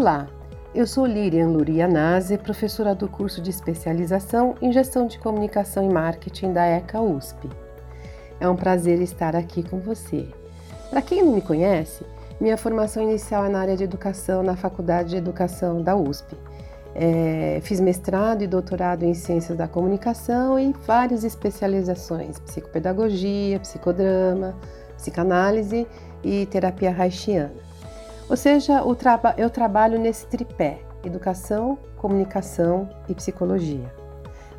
Olá, eu sou Lirian Lurianase, professora do curso de especialização em Gestão de Comunicação e Marketing da ECA USP. É um prazer estar aqui com você. Para quem não me conhece, minha formação inicial é na área de educação na Faculdade de Educação da USP. É, fiz mestrado e doutorado em Ciências da Comunicação e várias especializações: psicopedagogia, psicodrama, psicanálise e terapia haitiana. Ou seja, traba eu trabalho nesse tripé: educação, comunicação e psicologia.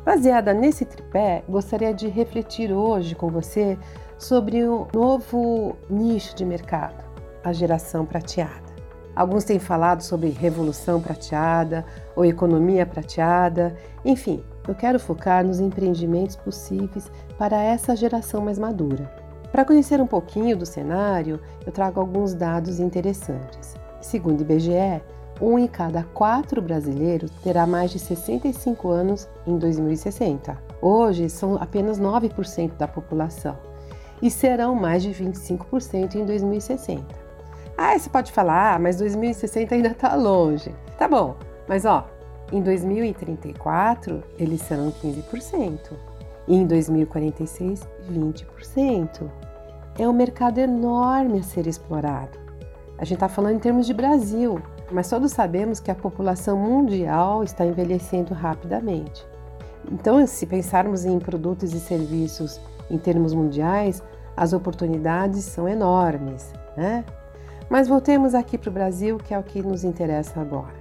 Baseada nesse tripé, gostaria de refletir hoje com você sobre um novo nicho de mercado, a geração prateada. Alguns têm falado sobre revolução prateada ou economia prateada, enfim, eu quero focar nos empreendimentos possíveis para essa geração mais madura. Para conhecer um pouquinho do cenário, eu trago alguns dados interessantes. Segundo o IBGE, um em cada quatro brasileiros terá mais de 65 anos em 2060. Hoje são apenas 9% da população e serão mais de 25% em 2060. Ah, você pode falar, ah, mas 2060 ainda está longe. Tá bom, mas ó, em 2034 eles serão 15% e em 2046 20%. É um mercado enorme a ser explorado. A gente está falando em termos de Brasil, mas todos sabemos que a população mundial está envelhecendo rapidamente. Então, se pensarmos em produtos e serviços em termos mundiais, as oportunidades são enormes, né? Mas voltemos aqui para o Brasil, que é o que nos interessa agora.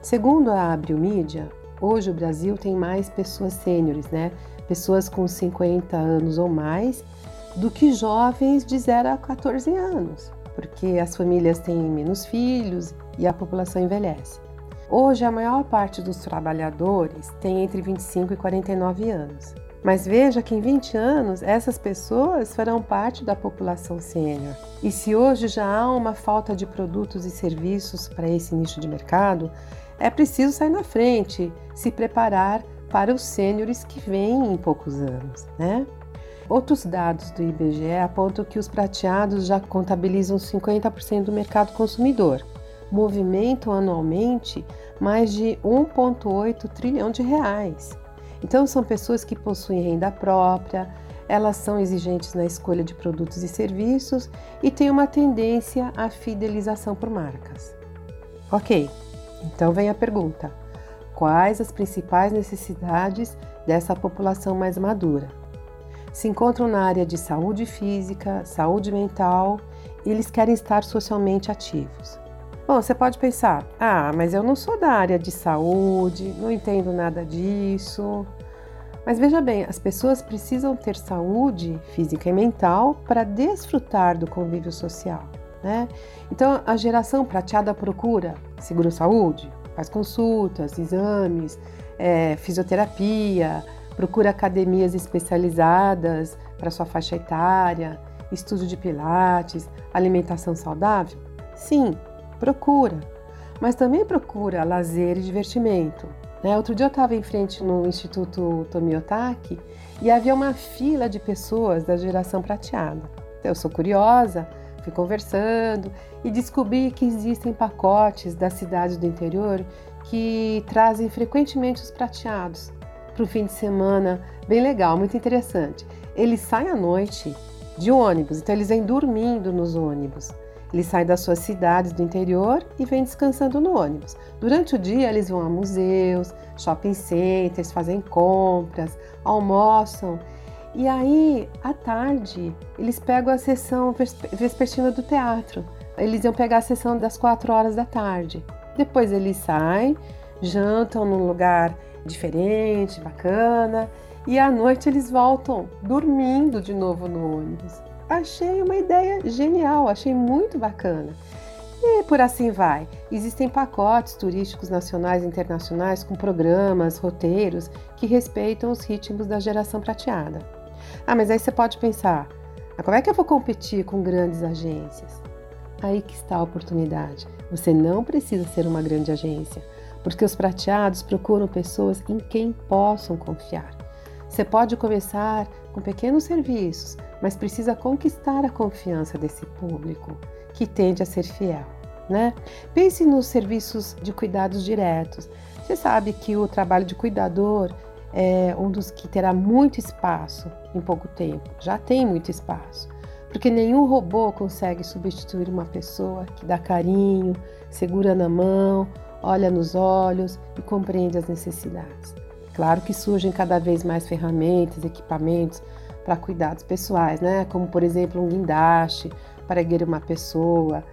Segundo a Abril Media, hoje o Brasil tem mais pessoas sêniores, né? Pessoas com 50 anos ou mais do que jovens de 0 a 14 anos, porque as famílias têm menos filhos e a população envelhece. Hoje, a maior parte dos trabalhadores tem entre 25 e 49 anos. Mas veja que em 20 anos essas pessoas farão parte da população sênior. E se hoje já há uma falta de produtos e serviços para esse nicho de mercado, é preciso sair na frente, se preparar para os sêniores que vêm em poucos anos, né? Outros dados do IBGE apontam que os prateados já contabilizam 50% do mercado consumidor, movimentam anualmente mais de 1,8 trilhão de reais. Então são pessoas que possuem renda própria, elas são exigentes na escolha de produtos e serviços e têm uma tendência à fidelização por marcas. Ok, então vem a pergunta: quais as principais necessidades dessa população mais madura? Se encontram na área de saúde física, saúde mental e eles querem estar socialmente ativos. Bom, você pode pensar: ah, mas eu não sou da área de saúde, não entendo nada disso. Mas veja bem, as pessoas precisam ter saúde física e mental para desfrutar do convívio social. Né? Então, a geração prateada procura seguro-saúde, faz consultas, exames, é, fisioterapia, Procura academias especializadas para sua faixa etária, estudo de pilates, alimentação saudável? Sim, procura. Mas também procura lazer e divertimento. Né? Outro dia eu estava em frente no Instituto Tomiotaki e havia uma fila de pessoas da geração prateada. Eu sou curiosa, fui conversando e descobri que existem pacotes das cidades do interior que trazem frequentemente os prateados para o fim de semana, bem legal, muito interessante. Eles saem à noite de ônibus, então eles vêm dormindo nos ônibus. Eles saem das suas cidades do interior e vêm descansando no ônibus. Durante o dia, eles vão a museus, shopping centers, fazem compras, almoçam. E aí, à tarde, eles pegam a sessão vespertina do teatro. Eles iam pegar a sessão das quatro horas da tarde. Depois eles saem, jantam num lugar diferente, bacana, e à noite eles voltam dormindo de novo no ônibus. Achei uma ideia genial, achei muito bacana. E por assim vai. Existem pacotes turísticos nacionais e internacionais com programas, roteiros que respeitam os ritmos da geração prateada. Ah, mas aí você pode pensar: ah, como é que eu vou competir com grandes agências? Aí que está a oportunidade. Você não precisa ser uma grande agência porque os prateados procuram pessoas em quem possam confiar. Você pode começar com pequenos serviços, mas precisa conquistar a confiança desse público, que tende a ser fiel. né? Pense nos serviços de cuidados diretos. Você sabe que o trabalho de cuidador é um dos que terá muito espaço em pouco tempo. Já tem muito espaço. Porque nenhum robô consegue substituir uma pessoa que dá carinho, segura na mão, olha nos olhos e compreende as necessidades. Claro que surgem cada vez mais ferramentas, equipamentos para cuidados pessoais, né? Como por exemplo um guindaste para erguer uma pessoa.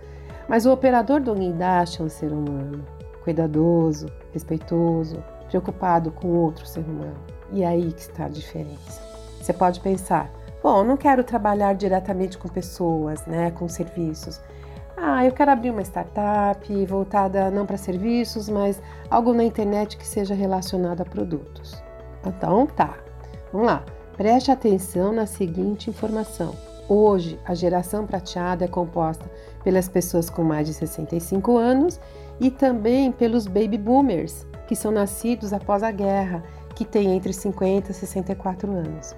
Mas o operador do guindaste é um ser humano, cuidadoso, respeitoso, preocupado com outro ser humano. E é aí que está a diferença. Você pode pensar, bom, não quero trabalhar diretamente com pessoas, né, com serviços. Ah, eu quero abrir uma startup voltada não para serviços, mas algo na internet que seja relacionado a produtos. Então, tá. Vamos lá. Preste atenção na seguinte informação. Hoje, a geração prateada é composta pelas pessoas com mais de 65 anos e também pelos baby boomers, que são nascidos após a guerra, que têm entre 50 e 64 anos.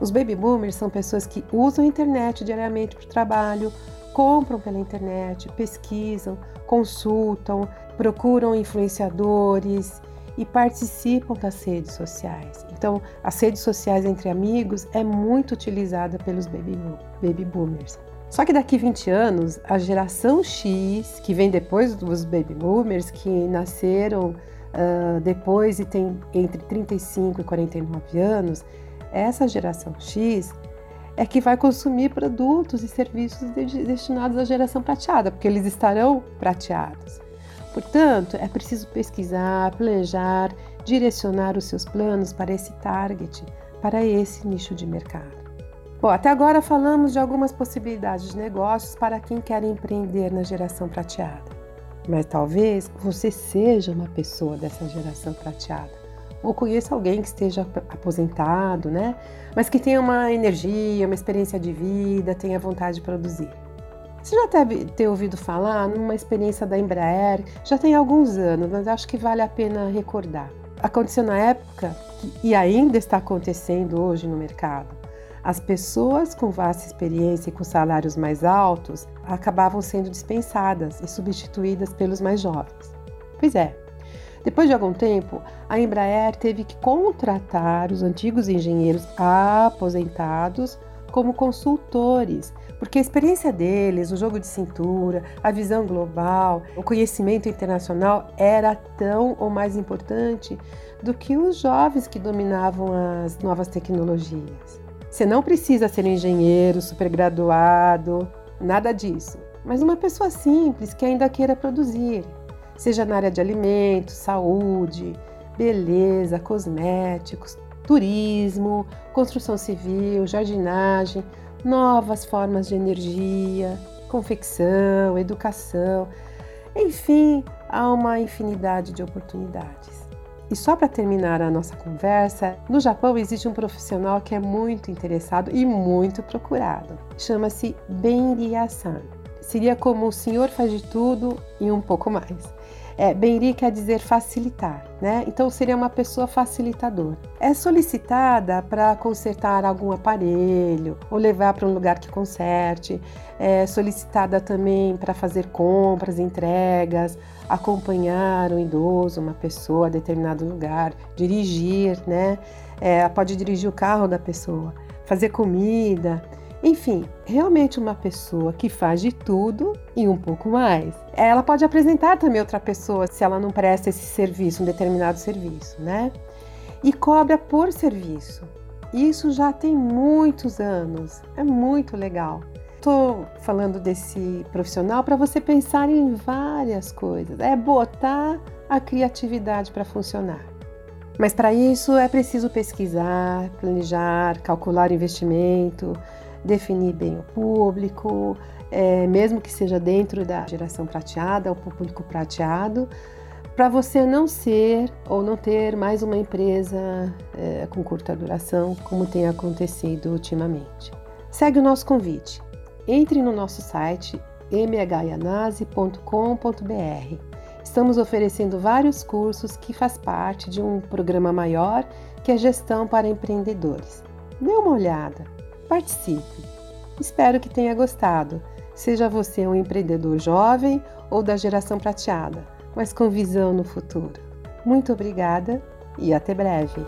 Os baby boomers são pessoas que usam a internet diariamente para o trabalho, compram pela internet, pesquisam, consultam, procuram influenciadores e participam das redes sociais. Então, as redes sociais entre amigos é muito utilizada pelos baby, baby boomers. Só que daqui 20 anos, a geração X, que vem depois dos baby boomers, que nasceram uh, depois e tem entre 35 e 49 anos, essa geração X é que vai consumir produtos e serviços destinados à geração prateada, porque eles estarão prateados. Portanto, é preciso pesquisar, planejar, direcionar os seus planos para esse target, para esse nicho de mercado. Bom, até agora falamos de algumas possibilidades de negócios para quem quer empreender na geração prateada. Mas talvez você seja uma pessoa dessa geração prateada ou conheça alguém que esteja aposentado, né? Mas que tenha uma energia, uma experiência de vida, tenha vontade de produzir. Você já deve ter ouvido falar numa experiência da Embraer, já tem alguns anos, mas acho que vale a pena recordar. Aconteceu na época e ainda está acontecendo hoje no mercado. As pessoas com vasta experiência e com salários mais altos acabavam sendo dispensadas e substituídas pelos mais jovens. Pois é, depois de algum tempo, a Embraer teve que contratar os antigos engenheiros aposentados como consultores, porque a experiência deles, o jogo de cintura, a visão global, o conhecimento internacional era tão ou mais importante do que os jovens que dominavam as novas tecnologias. Você não precisa ser engenheiro, supergraduado, nada disso, mas uma pessoa simples que ainda queira produzir, seja na área de alimentos, saúde, beleza, cosméticos, turismo, construção civil, jardinagem, novas formas de energia, confecção, educação. Enfim, há uma infinidade de oportunidades. E só para terminar a nossa conversa, no Japão existe um profissional que é muito interessado e muito procurado. Chama-se Benria-san. Seria como o senhor faz de tudo e um pouco mais. É, Benri quer dizer facilitar, né? Então seria uma pessoa facilitadora. É solicitada para consertar algum aparelho ou levar para um lugar que conserte. É solicitada também para fazer compras, entregas, acompanhar um idoso, uma pessoa a determinado lugar, dirigir, né? É, pode dirigir o carro da pessoa, fazer comida. Enfim, realmente uma pessoa que faz de tudo e um pouco mais. Ela pode apresentar também outra pessoa se ela não presta esse serviço, um determinado serviço, né? E cobra por serviço. Isso já tem muitos anos. É muito legal. Estou falando desse profissional para você pensar em várias coisas. É botar a criatividade para funcionar. Mas para isso é preciso pesquisar, planejar, calcular investimento, definir bem o público, é, mesmo que seja dentro da geração prateada, o público prateado, para você não ser ou não ter mais uma empresa é, com curta duração, como tem acontecido ultimamente. Segue o nosso convite. Entre no nosso site mhianase.com.br. Estamos oferecendo vários cursos que faz parte de um programa maior que é Gestão para Empreendedores. Dê uma olhada. Participe! Espero que tenha gostado. Seja você um empreendedor jovem ou da geração prateada, mas com visão no futuro. Muito obrigada e até breve!